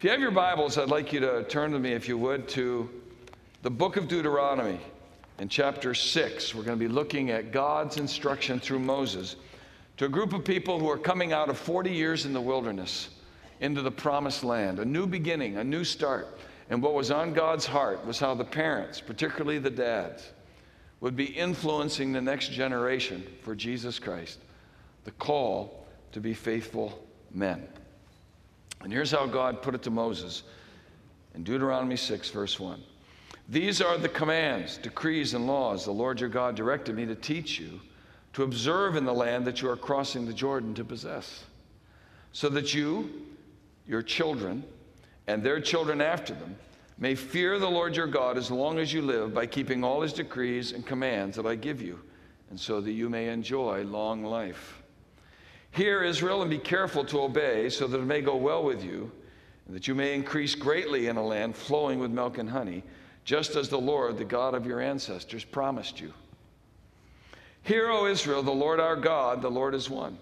If you have your Bibles, I'd like you to turn to me, if you would, to the book of Deuteronomy in chapter 6. We're going to be looking at God's instruction through Moses to a group of people who are coming out of 40 years in the wilderness into the promised land, a new beginning, a new start. And what was on God's heart was how the parents, particularly the dads, would be influencing the next generation for Jesus Christ, the call to be faithful men. And here's how God put it to Moses in Deuteronomy 6, verse 1. These are the commands, decrees, and laws the Lord your God directed me to teach you to observe in the land that you are crossing the Jordan to possess, so that you, your children, and their children after them may fear the Lord your God as long as you live by keeping all his decrees and commands that I give you, and so that you may enjoy long life. Hear, Israel, and be careful to obey, so that it may go well with you, and that you may increase greatly in a land flowing with milk and honey, just as the Lord, the God of your ancestors, promised you. Hear, O Israel, the Lord our God, the Lord is one.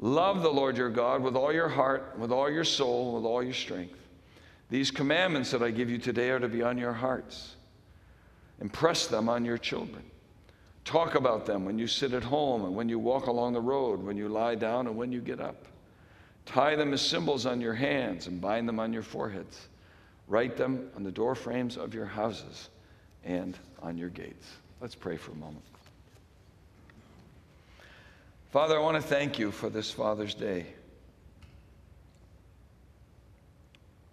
Love the Lord your God with all your heart, with all your soul, with all your strength. These commandments that I give you today are to be on your hearts. Impress them on your children. Talk about them when you sit at home and when you walk along the road, when you lie down and when you get up. Tie them as symbols on your hands and bind them on your foreheads. Write them on the door frames of your houses and on your gates. Let's pray for a moment. Father, I want to thank you for this Father's Day.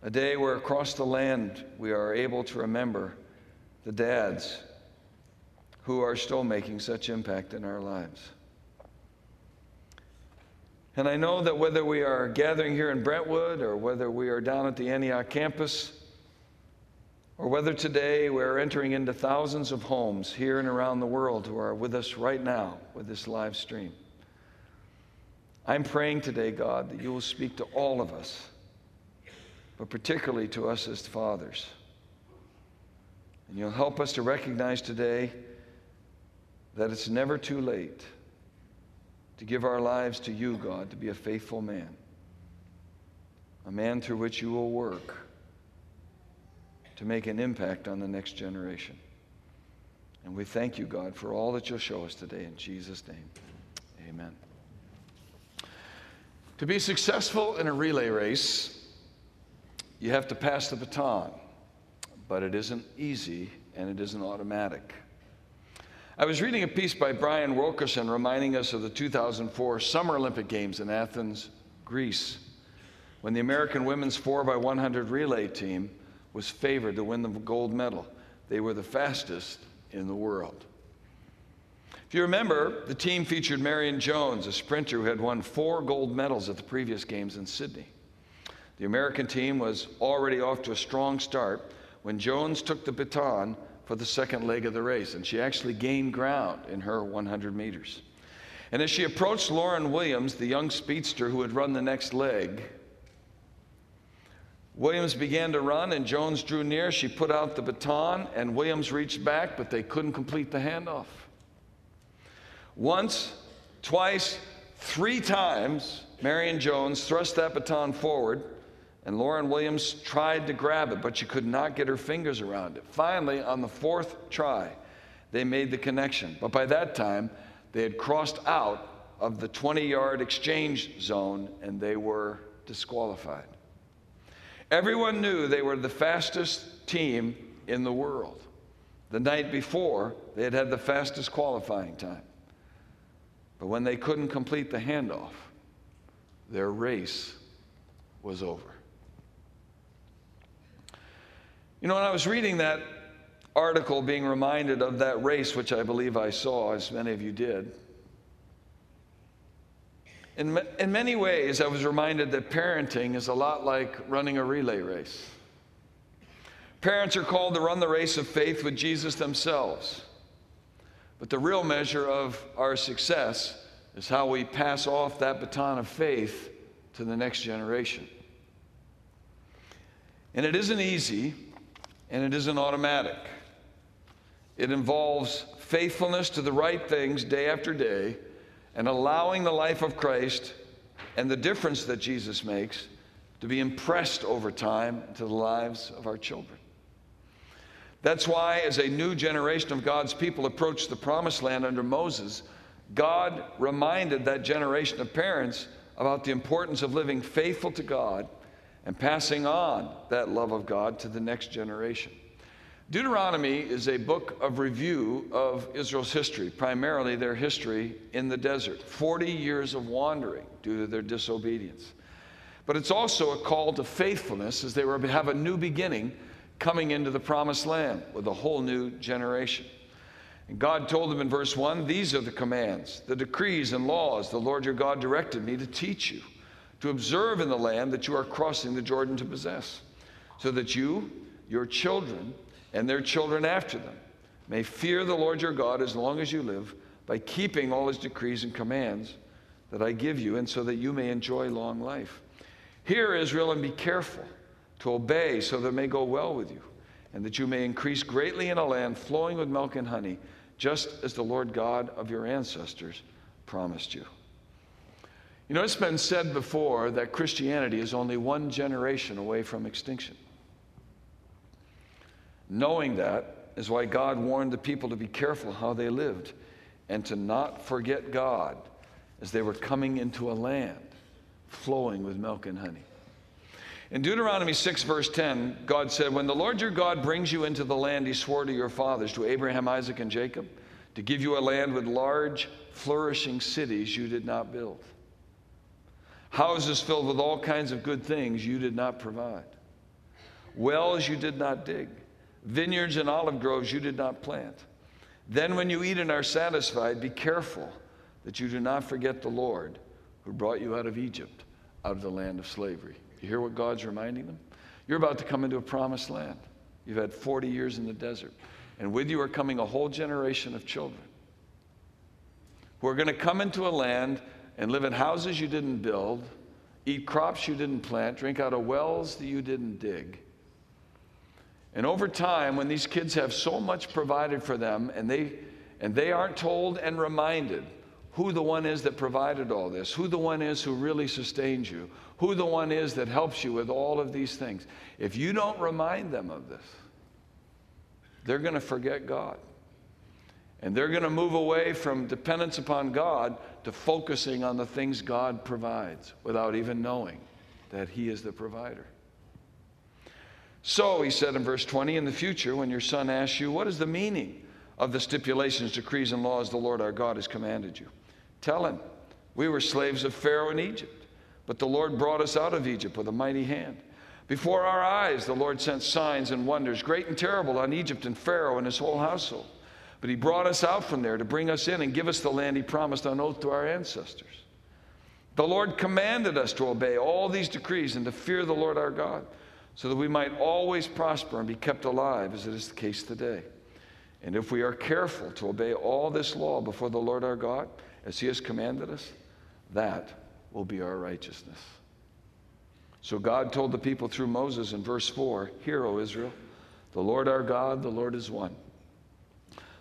A day where across the land we are able to remember the dads who are still making such impact in our lives. And I know that whether we are gathering here in Brentwood or whether we are down at the Antioch campus, or whether today we're entering into thousands of homes here and around the world who are with us right now with this live stream. I'm praying today, God, that you will speak to all of us, but particularly to us as fathers. And you'll help us to recognize today that it's never too late to give our lives to you, God, to be a faithful man, a man through which you will work to make an impact on the next generation. And we thank you, God, for all that you'll show us today. In Jesus' name, amen. To be successful in a relay race, you have to pass the baton, but it isn't easy and it isn't automatic. I was reading a piece by Brian Wilkerson reminding us of the 2004 Summer Olympic Games in Athens, Greece, when the American women's 4x100 relay team was favored to win the gold medal. They were the fastest in the world. If you remember, the team featured Marion Jones, a sprinter who had won four gold medals at the previous games in Sydney. The American team was already off to a strong start when Jones took the baton for the second leg of the race, and she actually gained ground in her 100 meters. And as she approached Lauryn Williams, the young speedster who had run the next leg, Williams began to run, and Jones drew near. She put out the baton, and Williams reached back, but they couldn't complete the handoff. Once, twice, three times, Marion Jones thrust that baton forward and Lauryn Williams tried to grab it, but she could not get her fingers around it. Finally, on the fourth try, they made the connection. But by that time, they had crossed out of the 20 yard exchange zone and they were disqualified. Everyone knew they were the fastest team in the world. The night before, they had had the fastest qualifying time. But when they couldn't complete the handoff, their race was over. You know, when I was reading that article, being reminded of that race, which I believe I saw, as many of you did, in, in many ways, I was reminded that parenting is a lot like running a relay race. Parents are called to run the race of faith with Jesus themselves. But the real measure of our success is how we pass off that baton of faith to the next generation. And it isn't easy and it isn't automatic. It involves faithfulness to the right things day after day and allowing the life of Christ and the difference that Jesus makes to be impressed over time into the lives of our children. That's why, as a new generation of God's people approached the promised land under Moses, God reminded that generation of parents about the importance of living faithful to God and passing on that love of God to the next generation. Deuteronomy is a book of review of Israel's history, primarily their history in the desert 40 years of wandering due to their disobedience. But it's also a call to faithfulness as they were have a new beginning coming into the promised land with a whole new generation. And God told them in verse 1 These are the commands, the decrees, and laws the Lord your God directed me to teach you, to observe in the land that you are crossing the Jordan to possess, so that you, your children, and their children after them may fear the Lord your God as long as you live by keeping all his decrees and commands that I give you, and so that you may enjoy long life. Hear, Israel, and be careful to obey so that it may go well with you, and that you may increase greatly in a land flowing with milk and honey, just as the Lord God of your ancestors promised you. You know, it's been said before that Christianity is only one generation away from extinction. Knowing that is why God warned the people to be careful how they lived and to not forget God as they were coming into a land flowing with milk and honey. In Deuteronomy 6, verse 10, God said, When the Lord your God brings you into the land he swore to your fathers, to Abraham, Isaac, and Jacob, to give you a land with large, flourishing cities you did not build, houses filled with all kinds of good things you did not provide, wells you did not dig, vineyards and olive groves you did not plant. Then, when you eat and are satisfied, be careful that you do not forget the Lord who brought you out of Egypt, out of the land of slavery. You hear what God's reminding them? You're about to come into a promised land. You've had 40 years in the desert. And with you are coming a whole generation of children who are going to come into a land and live in houses you didn't build, eat crops you didn't plant, drink out of wells that you didn't dig. And over time, when these kids have so much provided for them and they, and they aren't told and reminded who the one is that provided all this, who the one is who really sustains you, who the one is that helps you with all of these things. If you don't remind them of this, they're going to forget God. And they're going to move away from dependence upon God to focusing on the things God provides without even knowing that He is the provider. So, he said in verse 20, in the future, when your son asks you, What is the meaning of the stipulations, decrees, and laws the Lord our God has commanded you? Tell him, We were slaves of Pharaoh in Egypt, but the Lord brought us out of Egypt with a mighty hand. Before our eyes, the Lord sent signs and wonders, great and terrible, on Egypt and Pharaoh and his whole household. But he brought us out from there to bring us in and give us the land he promised on oath to our ancestors. The Lord commanded us to obey all these decrees and to fear the Lord our God, so that we might always prosper and be kept alive, as it is the case today. And if we are careful to obey all this law before the Lord our God, as he has commanded us, that will be our righteousness. So God told the people through Moses in verse 4 Hear, O Israel, the Lord our God, the Lord is one.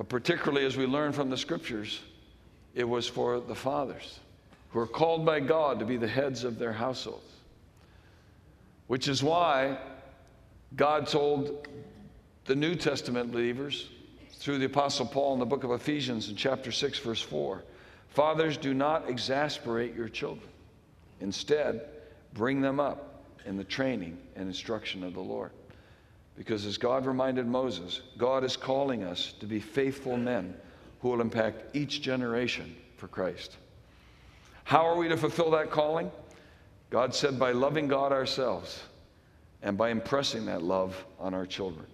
But particularly as we learn from the scriptures, it was for the fathers who are called by God to be the heads of their households. Which is why God told the New Testament believers through the Apostle Paul in the book of Ephesians in chapter 6, verse 4 Fathers, do not exasperate your children. Instead, bring them up in the training and instruction of the Lord. Because as God reminded Moses, God is calling us to be faithful men who will impact each generation for Christ. How are we to fulfill that calling? God said, by loving God ourselves and by impressing that love on our children.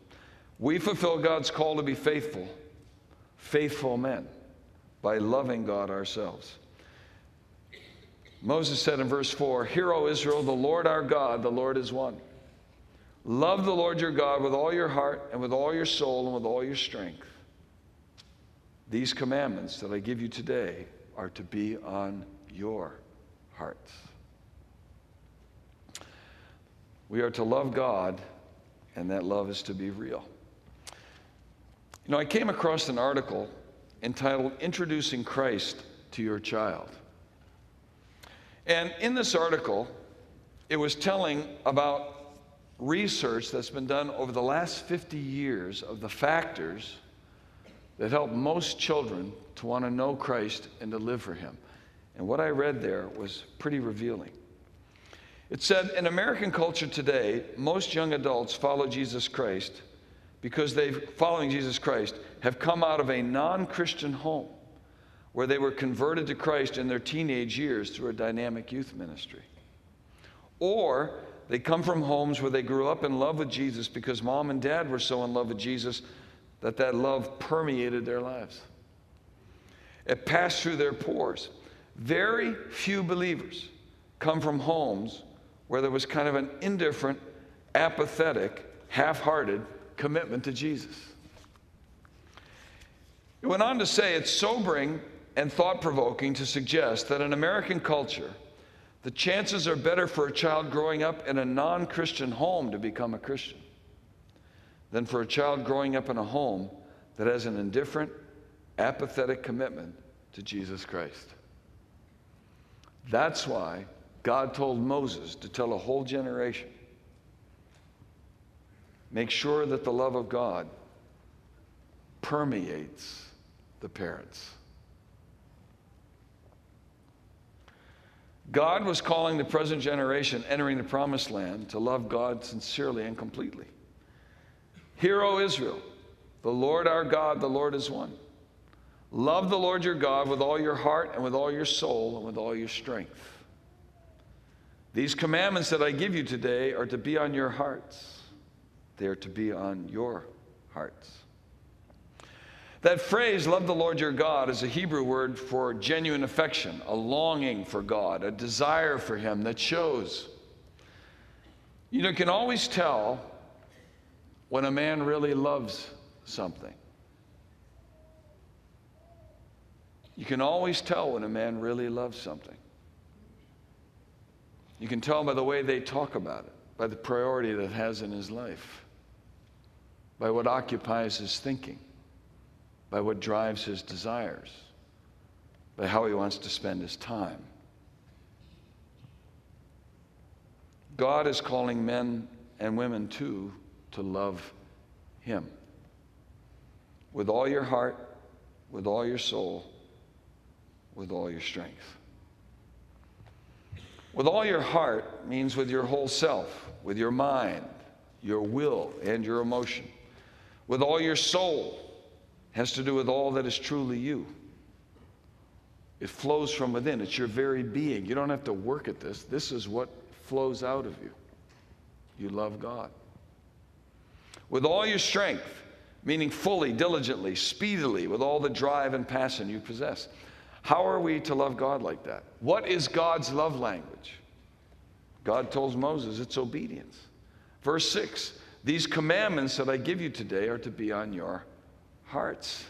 We fulfill God's call to be faithful, faithful men by loving God ourselves. Moses said in verse 4 Hear, O Israel, the Lord our God, the Lord is one. Love the Lord your God with all your heart and with all your soul and with all your strength. These commandments that I give you today are to be on your hearts. We are to love God, and that love is to be real. You know, I came across an article entitled Introducing Christ to Your Child. And in this article, it was telling about research that's been done over the last 50 years of the factors that help most children to want to know Christ and to live for Him. And what I read there was pretty revealing. It said in American culture today, most young adults follow Jesus Christ because they, following Jesus Christ, have come out of a non Christian home where they were converted to Christ in their teenage years through a dynamic youth ministry. Or they come from homes where they grew up in love with Jesus because mom and dad were so in love with Jesus that that love permeated their lives. It passed through their pores. Very few believers come from homes where there was kind of an indifferent, apathetic, half hearted commitment to Jesus. It went on to say it's sobering and thought provoking to suggest that in American culture, the chances are better for a child growing up in a non Christian home to become a Christian than for a child growing up in a home that has an indifferent, apathetic commitment to Jesus Christ. That's why God told Moses to tell a whole generation make sure that the love of God permeates the parents. God was calling the present generation entering the promised land to love God sincerely and completely. Hear, O Israel, the Lord our God, the Lord is one. Love the Lord your God with all your heart and with all your soul and with all your strength. These commandments that I give you today are to be on your hearts. They are to be on your hearts. That phrase, love the Lord your God, is a Hebrew word for genuine affection, a longing for God, a desire for Him that shows. You know, you can always tell when a man really loves something. You can always tell when a man really loves something. You can tell by the way they talk about it, by the priority that it has in his life, by what occupies his thinking, by what drives his desires, by how he wants to spend his time. God is calling men and women too to love him with all your heart, with all your soul, with all your strength. With all your heart means with your whole self, with your mind, your will, and your emotion. With all your soul has to do with all that is truly you. It flows from within, it's your very being. You don't have to work at this. This is what flows out of you. You love God. With all your strength, meaning fully, diligently, speedily, with all the drive and passion you possess. How are we to love God like that? What is God's love language? God told Moses it's obedience. Verse 6 These commandments that I give you today are to be on your hearts.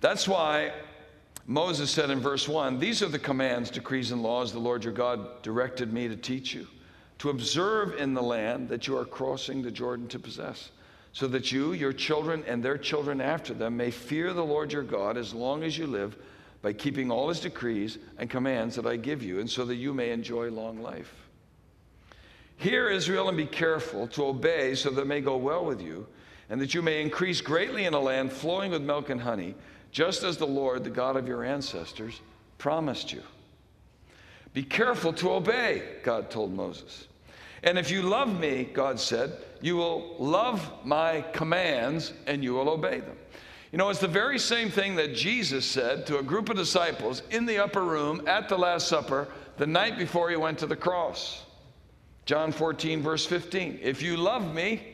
That's why Moses said in verse 1 These are the commands, decrees, and laws the Lord your God directed me to teach you to observe in the land that you are crossing the Jordan to possess, so that you, your children, and their children after them may fear the Lord your God as long as you live by keeping all his decrees and commands that I give you, and so that you may enjoy long life. Hear, Israel, and be careful to obey so that it may go well with you, and that you may increase greatly in a land flowing with milk and honey, just as the Lord, the God of your ancestors, promised you. Be careful to obey, God told Moses. And if you love me, God said, you will love my commands and you will obey them. You know, it's the very same thing that Jesus said to a group of disciples in the upper room at the Last Supper the night before he went to the cross. John 14, verse 15. If you love me,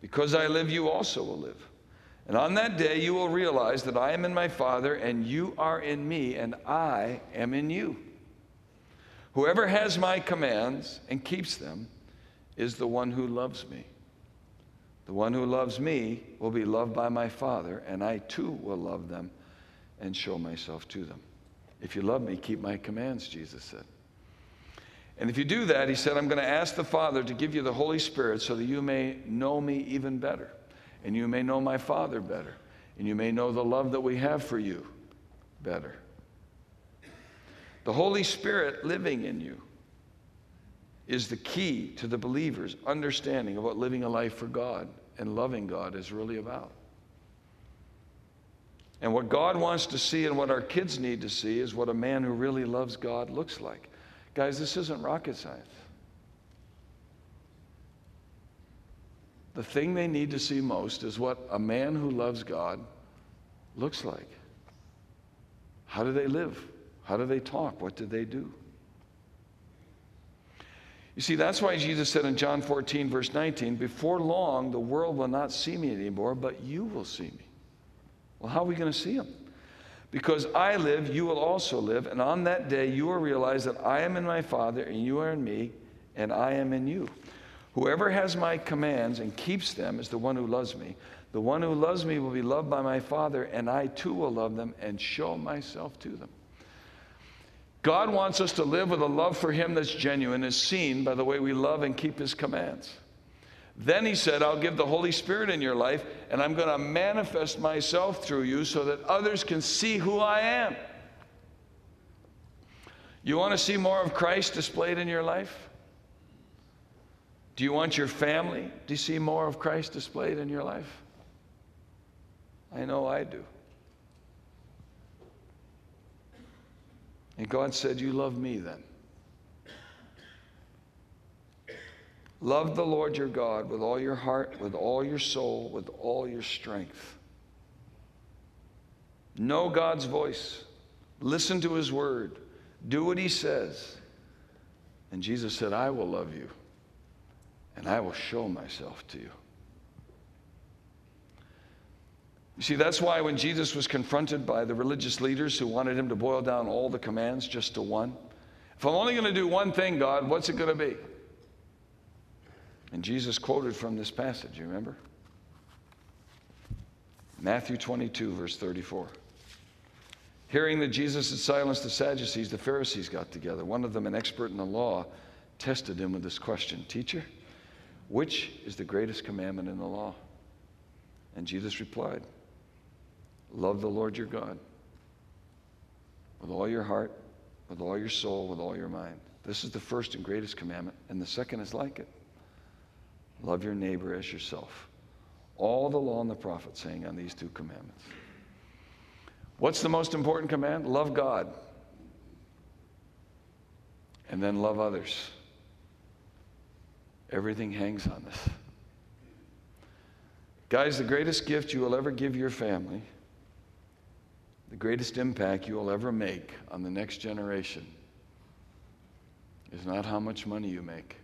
Because I live, you also will live. And on that day, you will realize that I am in my Father, and you are in me, and I am in you. Whoever has my commands and keeps them is the one who loves me. The one who loves me will be loved by my Father, and I too will love them and show myself to them. If you love me, keep my commands, Jesus said. And if you do that, he said, I'm going to ask the Father to give you the Holy Spirit so that you may know me even better and you may know my Father better, and you may know the love that we have for you better. The Holy Spirit living in you is the key to the believer's understanding of what living a life for God and loving God is really about. And what God wants to see and what our kids need to see is what a man who really loves God looks like. Guys, this isn't rocket science. the thing they need to see most is what a man who loves God looks like. How do they live? How do they talk? What do they do? You see, that's why Jesus said in John 14, verse 19, Before long, the world will not see me anymore, but you will see me. Well, how are we going to see him? Because I live, you will also live, and on that day you will realize that I am in my Father, and you are in me, and I am in you. Whoever has my commands and keeps them is the one who loves me. The one who loves me will be loved by my Father, and I too will love them and show myself to them. God wants us to live with a love for Him that's genuine, is seen by the way we love and keep His commands. Then He said, I'll give the Holy Spirit in your life, and I'm going to manifest myself through you so that others can see who I am. You want to see more of Christ displayed in your life? Do you want your family to see more of Christ displayed in your life? I know I do. And God said, You love me then. Love the Lord your God with all your heart, with all your soul, with all your strength. Know God's voice. Listen to his word. Do what he says. And Jesus said, I will love you and I will show myself to you. You see, that's why when Jesus was confronted by the religious leaders who wanted him to boil down all the commands just to one, if I'm only going to do one thing, God, what's it going to be? And Jesus quoted from this passage, you remember? Matthew 22, verse 34. Hearing that Jesus had silenced the Sadducees, the Pharisees got together. One of them, an expert in the law, tested him with this question Teacher, which is the greatest commandment in the law? And Jesus replied, Love the Lord your God with all your heart, with all your soul, with all your mind. This is the first and greatest commandment, and the second is like it love your neighbor as yourself. All the law and the prophets hang on these two commandments. What's the most important command? Love God. And then love others. Everything hangs on this. Guys, the greatest gift you will ever give your family, the greatest impact you will ever make on the next generation, is not how much money you make,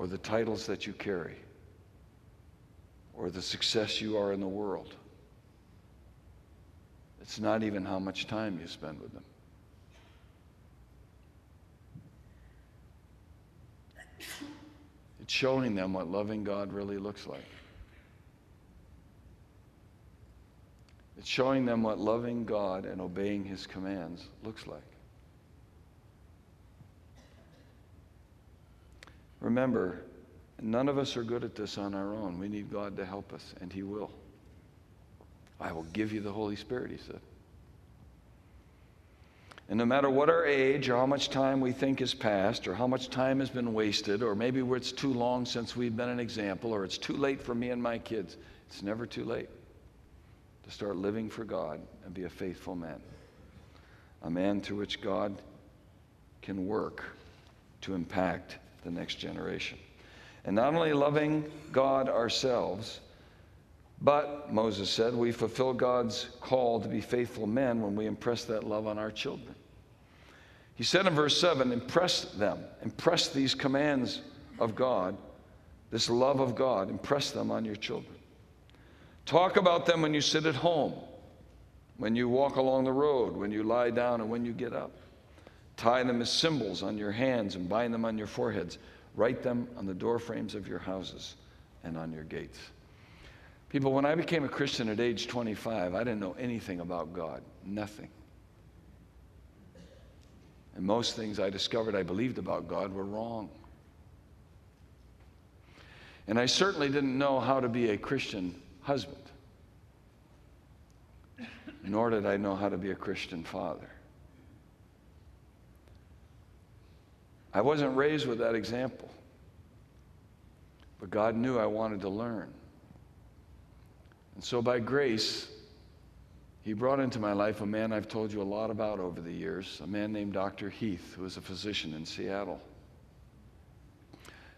or the titles that you carry, or the success you are in the world. It's not even how much time you spend with them. It's showing them what loving God really looks like. It's showing them what loving God and obeying His commands looks like. Remember, none of us are good at this on our own. We need God to help us, and He will. I will give you the Holy Spirit, He said. And no matter what our age or how much time we think has passed or how much time has been wasted, or maybe it's too long since we've been an example, or it's too late for me and my kids, it's never too late. to start living for God and be a faithful man. A man through which God can work to impact the next generation. And not only loving God ourselves, but, Moses said, we fulfill God's call to be faithful men when we impress that love on our children. He said in verse 7 impress them, impress these commands of God, this love of God, impress them on your children. Talk about them when you sit at home, when you walk along the road, when you lie down, and when you get up. Tie them as symbols on your hands and bind them on your foreheads. Write them on the doorframes of your houses and on your gates. People, when I became a Christian at age 25, I didn't know anything about God. Nothing. And most things I discovered I believed about God were wrong. And I certainly didn't know how to be a Christian husband, nor did I know how to be a Christian father. I wasn't raised with that example, but God knew I wanted to learn. And so, by grace, he brought into my life a man I've told you a lot about over the years, a man named Dr. Heath, who was a physician in Seattle.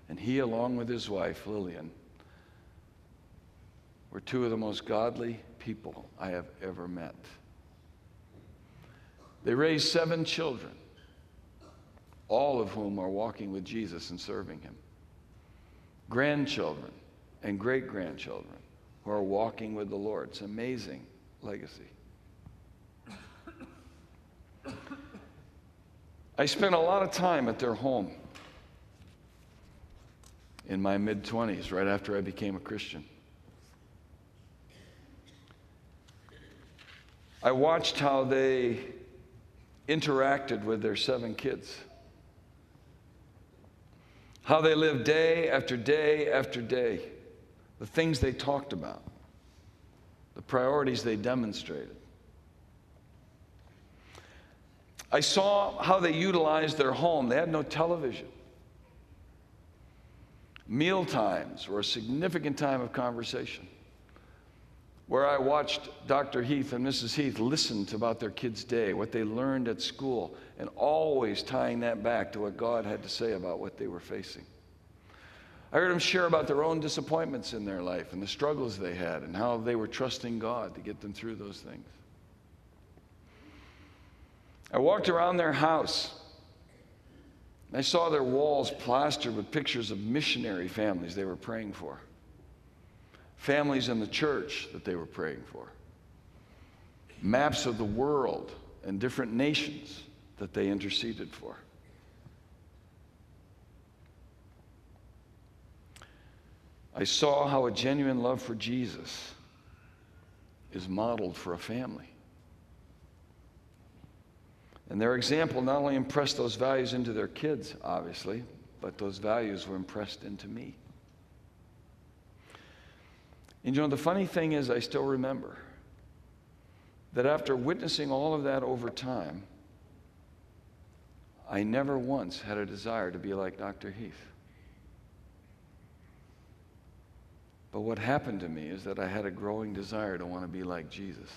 And he, along with his wife, Lillian, were two of the most godly people I have ever met. They raised seven children, all of whom are walking with Jesus and serving him. Grandchildren and great grandchildren who are walking with the Lord. It's amazing legacy. I spent a lot of time at their home in my mid 20s, right after I became a Christian. I watched how they interacted with their seven kids, how they lived day after day after day, the things they talked about, the priorities they demonstrated. I saw how they utilized their home. They had no television. Meal times were a significant time of conversation where I watched Dr. Heath and Mrs. Heath listen to about their kids' day, what they learned at school, and always tying that back to what God had to say about what they were facing. I heard them share about their own disappointments in their life and the struggles they had and how they were trusting God to get them through those things. I walked around their house. I saw their walls plastered with pictures of missionary families they were praying for, families in the church that they were praying for, maps of the world and different nations that they interceded for. I saw how a genuine love for Jesus is modeled for a family. And their example not only impressed those values into their kids, obviously, but those values were impressed into me. And you know, the funny thing is, I still remember that after witnessing all of that over time, I never once had a desire to be like Dr. Heath. But what happened to me is that I had a growing desire to want to be like Jesus.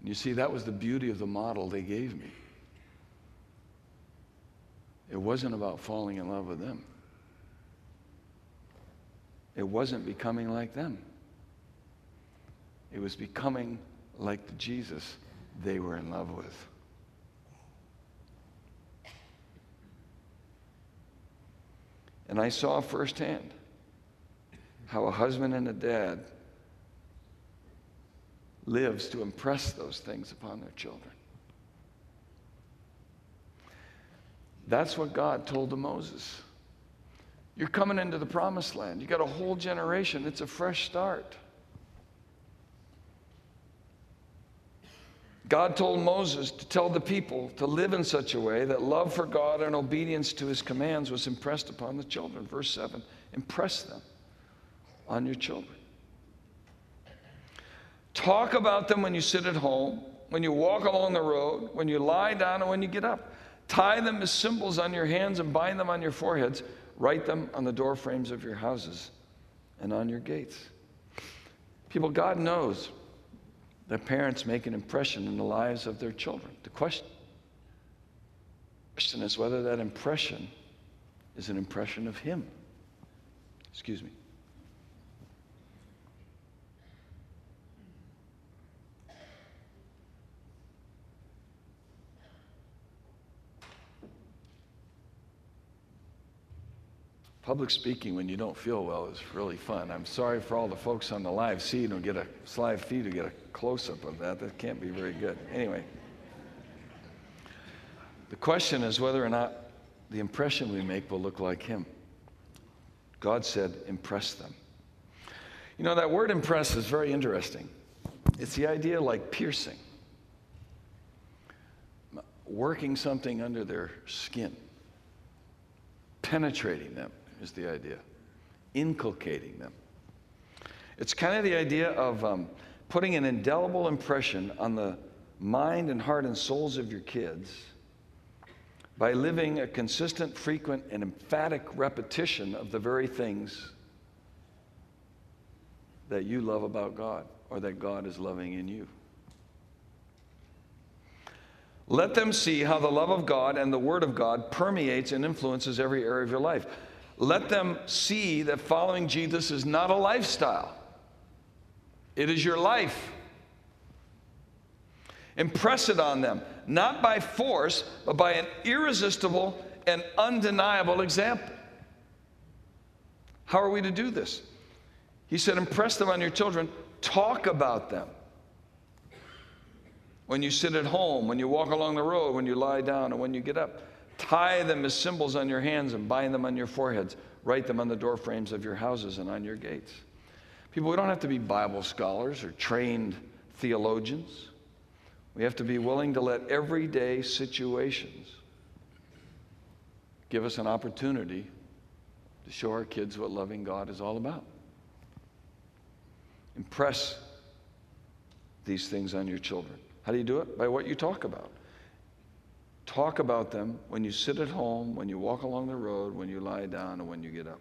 And you see, that was the beauty of the model they gave me. It wasn't about falling in love with them. It wasn't becoming like them. It was becoming like the Jesus they were in love with. And I saw firsthand how a husband and a dad lives to impress those things upon their children. That's what God told to Moses. You're coming into the promised land. You got a whole generation. It's a fresh start. God told Moses to tell the people to live in such a way that love for God and obedience to his commands was impressed upon the children. Verse 7 impress them on your children. Talk about them when you sit at home, when you walk along the road, when you lie down, and when you get up. Tie them as symbols on your hands and bind them on your foreheads. Write them on the door frames of your houses and on your gates. People, God knows that parents make an impression in the lives of their children. The question question is whether that impression is an impression of Him. Excuse me. Public speaking when you don't feel well is really fun. I'm sorry for all the folks on the live feed who get a live feed who get a close up of that. That can't be very good. Anyway, the question is whether or not the impression we make will look like Him. God said, impress them. You know, that word impress is very interesting. It's the idea like piercing, working something under their skin, penetrating them is the idea, inculcating them. It's kind of the idea of um, putting an indelible impression on the mind and heart and souls of your kids by living a consistent, frequent, and emphatic repetition of the very things that you love about God or that God is loving in you. Let them see how the love of God and the Word of God permeates and influences every area of your life. Let them see that following Jesus is not a lifestyle, it is your life. Impress it on them, not by force, but by an irresistible and undeniable example. How are we to do this? He said, Impress them on your children, talk about them. When you sit at home, when you walk along the road, when you lie down, and when you get up. Tie them as symbols on your hands and bind them on your foreheads. Write them on the door frames of your houses and on your gates. People, we don't have to be Bible scholars or trained theologians. We have to be willing to let everyday situations give us an opportunity to show our kids what loving God is all about. Impress these things on your children. How do you do it? By what you talk about. Talk about them when you sit at home, when you walk along the road, when you lie down, and when you get up.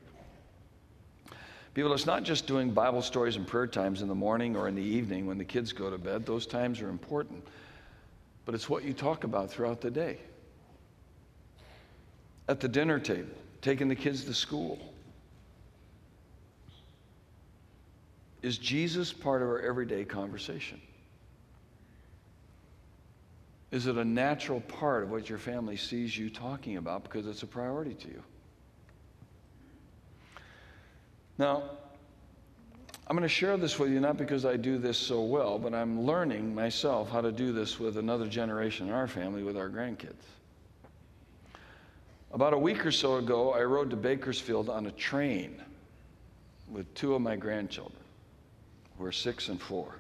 People, it's not just doing Bible stories and prayer times in the morning or in the evening when the kids go to bed. Those times are important. But it's what you talk about throughout the day. At the dinner table, taking the kids to school. Is Jesus part of our everyday conversation? Is it a natural part of what your family sees you talking about because it's a priority to you? Now, I'm going to share this with you not because I do this so well, but I'm learning myself how to do this with another generation in our family with our grandkids. About a week or so ago, I rode to Bakersfield on a train with two of my grandchildren, who are six and four.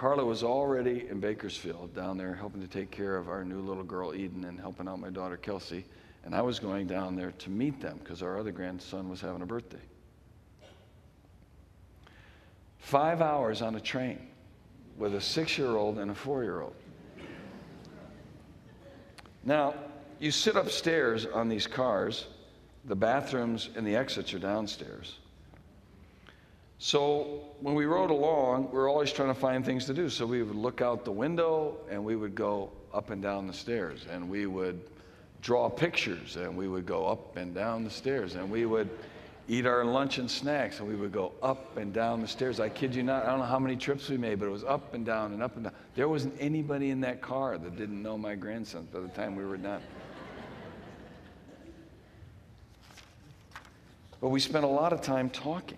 Carla was already in Bakersfield down there helping to take care of our new little girl Eden and helping out my daughter Kelsey. And I was going down there to meet them because our other grandson was having a birthday. Five hours on a train with a six year old and a four year old. Now, you sit upstairs on these cars, the bathrooms and the exits are downstairs. So when we rode along, we were always trying to find things to do. So we would look out the window and we would go up and down the stairs and we would draw pictures and we would go up and down the stairs and we would eat our lunch and snacks and we would go up and down the stairs. I kid you not, I don't know how many trips we made, but it was up and down and up and down. There wasn't anybody in that car that didn't know my grandson by the time we were done. But we spent a lot of time talking.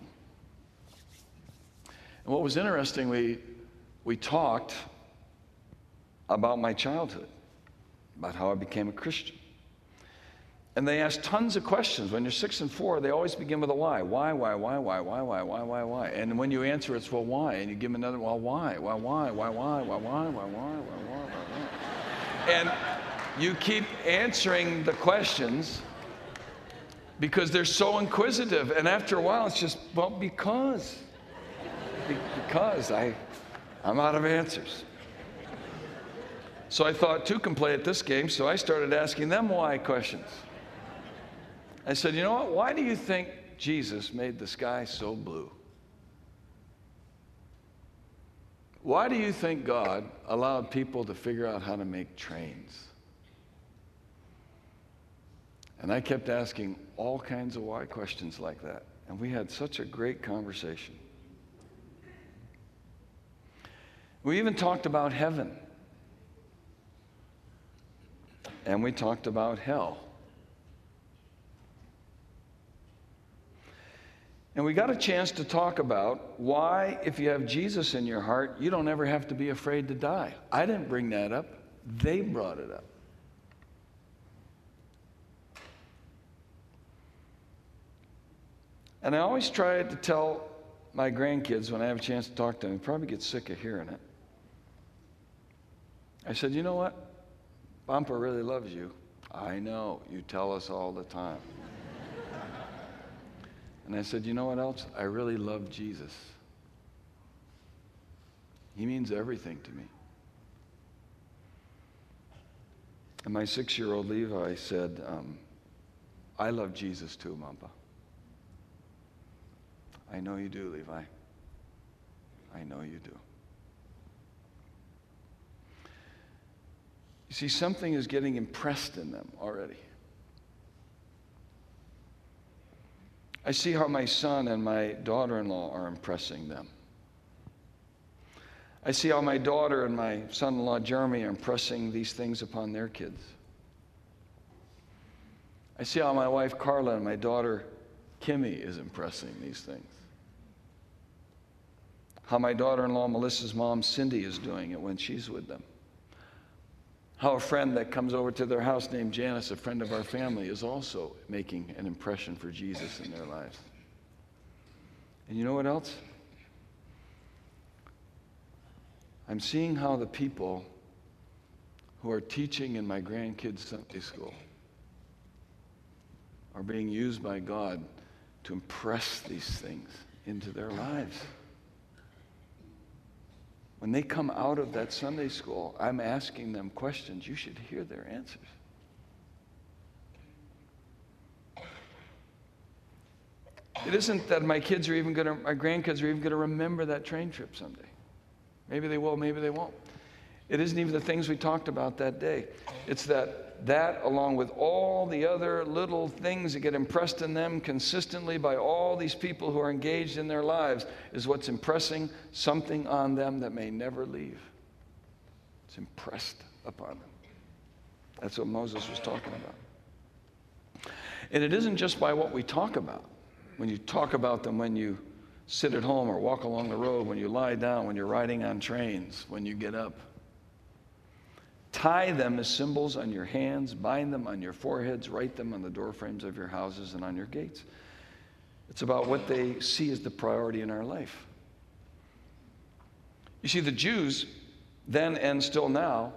And what was interesting, we, we talked about my childhood, about how I became a Christian. And they asked tons of questions. When you're six and four, they always begin with a why. Why, why, why, why, why, why, why, why, why? And when you answer, it's well, why? And you give them another, well, why? Why, why, why, why, why, why, why, why, why, why, why? Why. And you keep answering the questions because they're so inquisitive. And after a while, it's just, well, because because I, I'm out of answers. So I thought two can play at this game, so I started asking them why questions. I said, You know what? Why do you think Jesus made the sky so blue? Why do you think God allowed people to figure out how to make trains? And I kept asking all kinds of why questions like that. And we had such a great conversation. We even talked about heaven. And we talked about hell. And we got a chance to talk about why, if you have Jesus in your heart, you don't ever have to be afraid to die. I didn't bring that up, they brought it up. And I always try to tell my grandkids when I have a chance to talk to them, they probably get sick of hearing it. I said, You know what? Pampa really loves you. I know. You tell us all the time. and I said, You know what else? I really love Jesus. He means everything to me. And my six year old Levi said, um, I love Jesus too, Mampa. I know you do, Levi. I know you do. You see, something is getting impressed in them already. I see how my son and my daughter in law are impressing them. I see how my daughter and my son in law Jeremy are impressing these things upon their kids. I see how my wife Carla and my daughter Kimmy is impressing these things. How my daughter in law Melissa's mom Cindy is doing it when she's with them how a friend that comes over to their house named Janice, a friend of our family, is also making an impression for Jesus in their lives. And you know what else? I'm seeing how the people who are teaching in my grandkids' Sunday school are being used by God to impress these things into their lives. When they come out of that Sunday school, I'm asking them questions. You should hear their answers. It isn't that my kids are even going to, my grandkids are even going to remember that train trip someday. Maybe they will, maybe they won't. It isn't even the things we talked about that day. It's that that, along with all the other little things that get impressed in them consistently by all these people who are engaged in their lives, is what's impressing something on them that may never leave. It's impressed upon them. That's what Moses was talking about. And it isn't just by what we talk about. When you talk about them when you sit at home or walk along the road, when you lie down, when you're riding on trains, when you get up. Tie them as symbols on your hands, bind them on your foreheads, write them on the doorframes of your houses and on your gates. It's about what they see as the priority in our life. You see, the Jews, then and still now,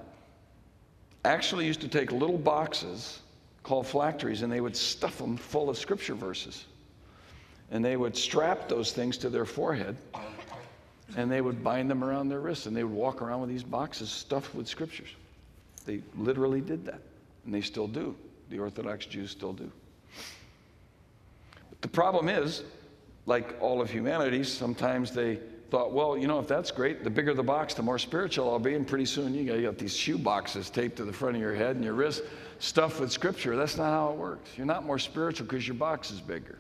actually used to take little boxes called phylacteries and they would stuff them full of scripture verses. And they would strap those things to their forehead and they would bind them around their wrists and they would walk around with these boxes stuffed with scriptures. They literally did that, and they still do. The Orthodox Jews still do. But the problem is, like all of humanity, sometimes they thought, well, you know, if that's great, the bigger the box, the more spiritual I'll be, and pretty soon you got, you got these shoe boxes taped to the front of your head and your wrist, stuffed with scripture. That's not how it works. You're not more spiritual because your box is bigger.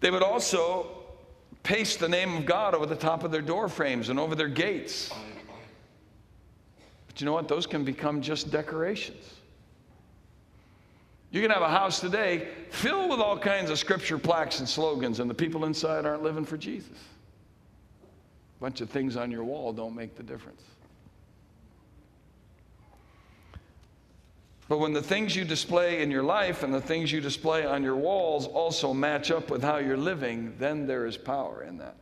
They would also paste the name of God over the top of their door frames and over their gates. But you know what? Those can become just decorations. You can have a house today filled with all kinds of scripture plaques and slogans, and the people inside aren't living for Jesus. A bunch of things on your wall don't make the difference. But when the things you display in your life and the things you display on your walls also match up with how you're living, then there is power in that.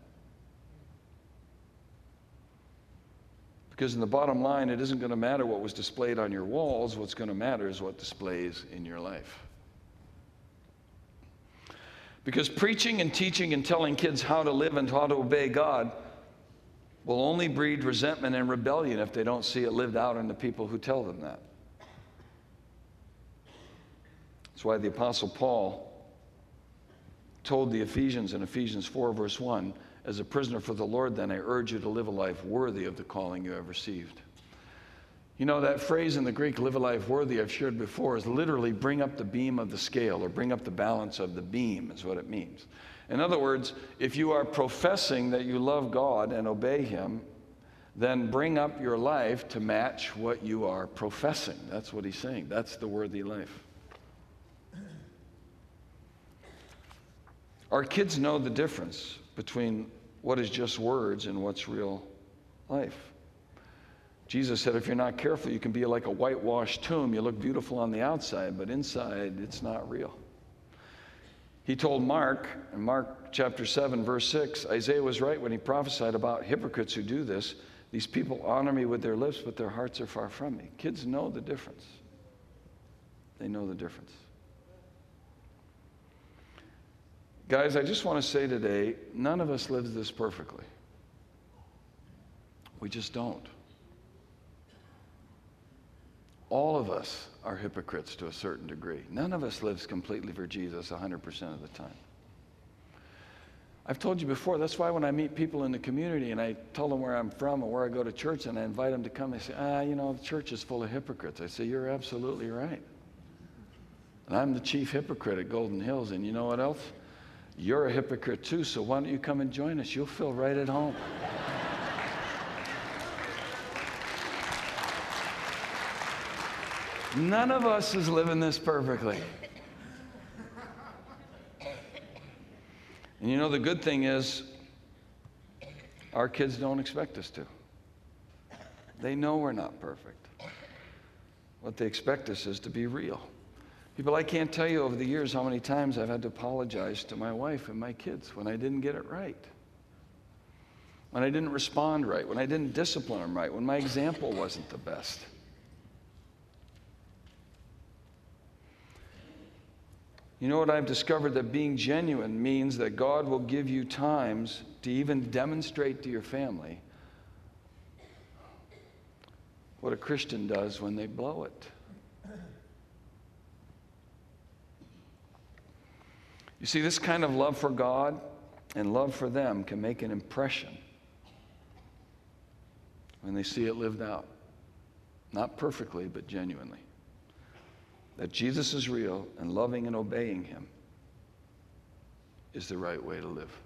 Because in the bottom line, it isn't going to matter what was displayed on your walls. What's going to matter is what displays in your life. Because preaching and teaching and telling kids how to live and how to obey God will only breed resentment and rebellion if they don't see it lived out in the people who tell them that. That's why the Apostle Paul told the Ephesians in Ephesians 4, verse 1 As a prisoner for the Lord, then I urge you to live a life worthy of the calling you have received. You know, that phrase in the Greek, live a life worthy, I've shared before, is literally bring up the beam of the scale or bring up the balance of the beam, is what it means. In other words, if you are professing that you love God and obey Him, then bring up your life to match what you are professing. That's what he's saying. That's the worthy life. Our kids know the difference between what is just words and what's real life. Jesus said, if you're not careful, you can be like a whitewashed tomb. You look beautiful on the outside, but inside, it's not real. He told Mark, in Mark chapter 7, verse 6, Isaiah was right when he prophesied about hypocrites who do this. These people honor me with their lips, but their hearts are far from me. Kids know the difference. They know the difference. Guys, I just want to say today none of us lives this perfectly. We just don't. All of us are hypocrites to a certain degree. None of us lives completely for Jesus 100% of the time. I've told you before, that's why when I meet people in the community and I tell them where I'm from and where I go to church and I invite them to come, they say, ah, you know, the church is full of hypocrites. I say, you're absolutely right. And I'm the chief hypocrite at Golden Hills. And you know what else? You're a hypocrite too, so why don't you come and join us? You'll feel right at home. None of us is living this perfectly. And you know, the good thing is, our kids don't expect us to. They know we're not perfect. What they expect us is to be real. People, I can't tell you over the years how many times I've had to apologize to my wife and my kids when I didn't get it right. When I didn't respond right, when I didn't discipline them right, when my example wasn't the best. You know what I've discovered? That being genuine means that God will give you times to even demonstrate to your family what a Christian does when they blow it. You see, this kind of love for God and love for them can make an impression when they see it lived out. Not perfectly, but genuinely that Jesus is real and loving and obeying him is the right way to live.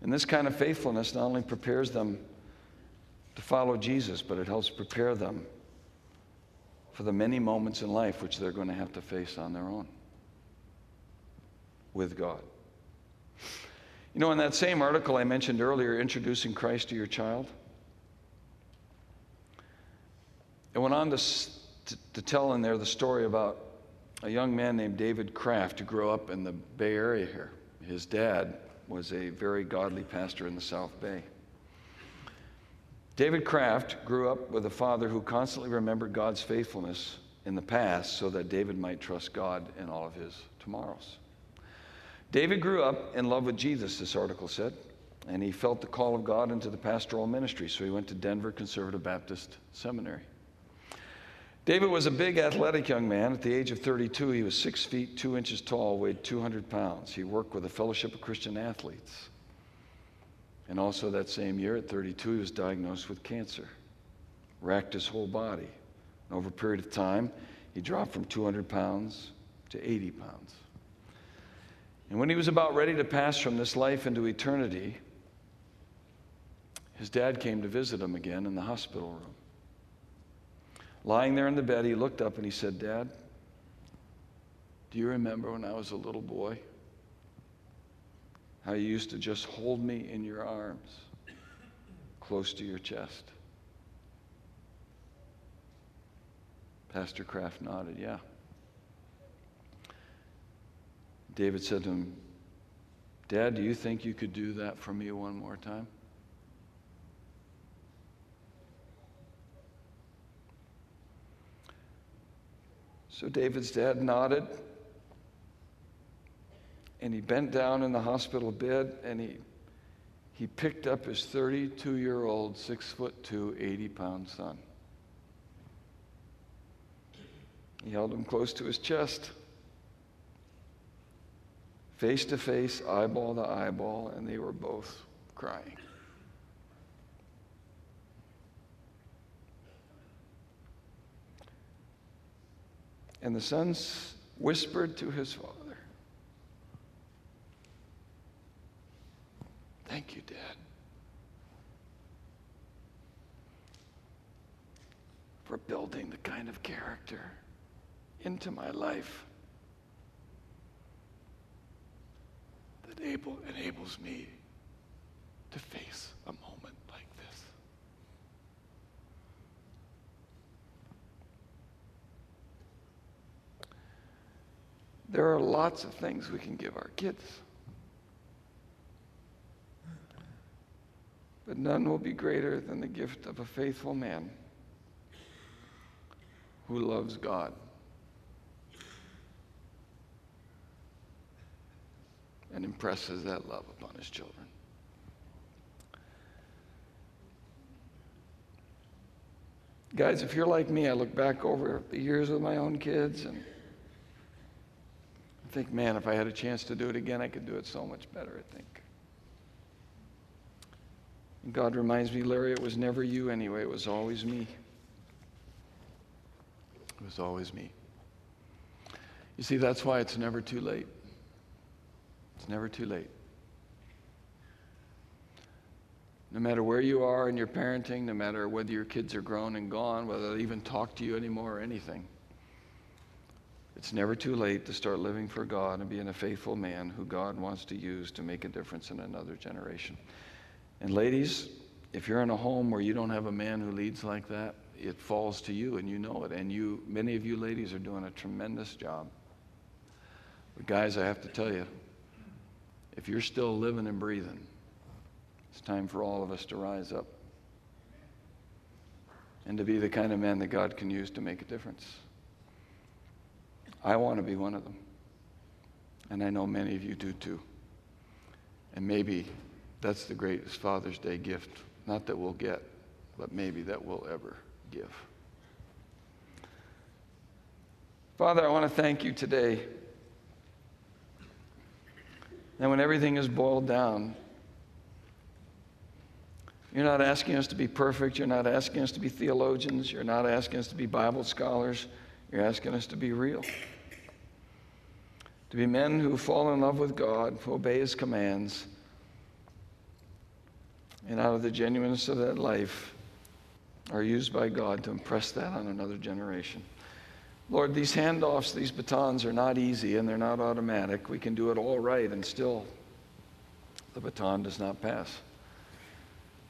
And this kind of faithfulness not only prepares them to follow Jesus, but it helps prepare them for the many moments in life which they're going to have to face on their own with God. You know, in that same article I mentioned earlier, Introducing Christ to Your Child, It went on to, to, to, tell in there the story about a young man named David Kraft who grew up in the Bay Area here. His dad was a very godly pastor in the South Bay. David Kraft grew up with a father who constantly remembered God's faithfulness in the past so that David might trust God in all of his tomorrows. David grew up in love with Jesus, this article said, and he felt the call of God into the pastoral ministry, so he went to Denver Conservative Baptist Seminary. David was a big, athletic young man. At the age of 32, he was six feet, two inches tall, weighed 200 pounds. He worked with a Fellowship of Christian Athletes. And also that same year, at 32, he was diagnosed with cancer, racked his whole body. And over a period of time, he dropped from 200 pounds to 80 pounds. And when he was about ready to pass from this life into eternity, his dad came to visit him again in the hospital room. Lying there in the bed, he looked up and he said, Dad, do you remember when I was a little boy? How you used to just hold me in your arms, close to your chest? Pastor Kraft nodded, Yeah. David said to him, Dad, do you think you could do that for me one more time? So David's dad nodded and he bent down in the hospital bed and he, he picked up his 32 year old, six foot two, 80 pound son. He held him close to his chest face to face, eyeball to eyeball, and they were both crying. And the son whispered to his father, Thank you, Dad, for building the kind of character into my life that able, enables me to face a moment like this. There are lots of things we can give our kids. But none will be greater than the gift of a faithful man who loves God. And impresses that love upon his children. Guys, if you're like me, I look back over the years with my own kids and I think, man, if I had a chance to do it again, I could do it so much better, I think. God reminds me, Larry, it was never you anyway, it was always me. It was always me. You see, that's why it's never too late. It's never too late. No matter where you are in your parenting, no matter whether your kids are grown and gone, whether they even talk to you anymore or anything, it's never too late to start living for God and being a faithful man who God wants to use to make a difference in another generation. And ladies, if you're in a home where you don't have a man who leads like that, it falls to you and you know it. And you, many of you ladies are doing a tremendous job. But guys, I have to tell you, if you're still living and breathing, it's time for all of us to rise up and to be the kind of man that God can use to make a difference. I want to be one of them. And I know many of you do too. And maybe that's the greatest Father's Day gift. Not that we'll get, but maybe that we'll ever give. Father, I want to thank you today. And when everything is boiled down, you're not asking us to be perfect. You're not asking us to be theologians. You're not asking us to be Bible scholars. You're asking us to be real. To be men who fall in love with God, who obey His commands, and out of the genuineness of that life are used by God to impress that on another generation. Lord, these handoffs, these batons are not easy and they're not automatic. We can do it all right and still the baton does not pass.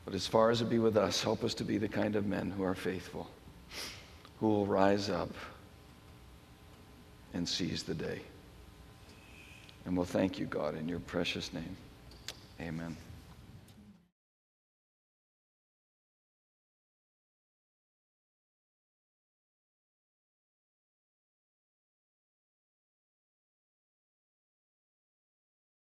But as far as it be with us, help us to be the kind of men who are faithful, who will rise up and seize the day. And we'll thank you, God, in your precious name. Amen.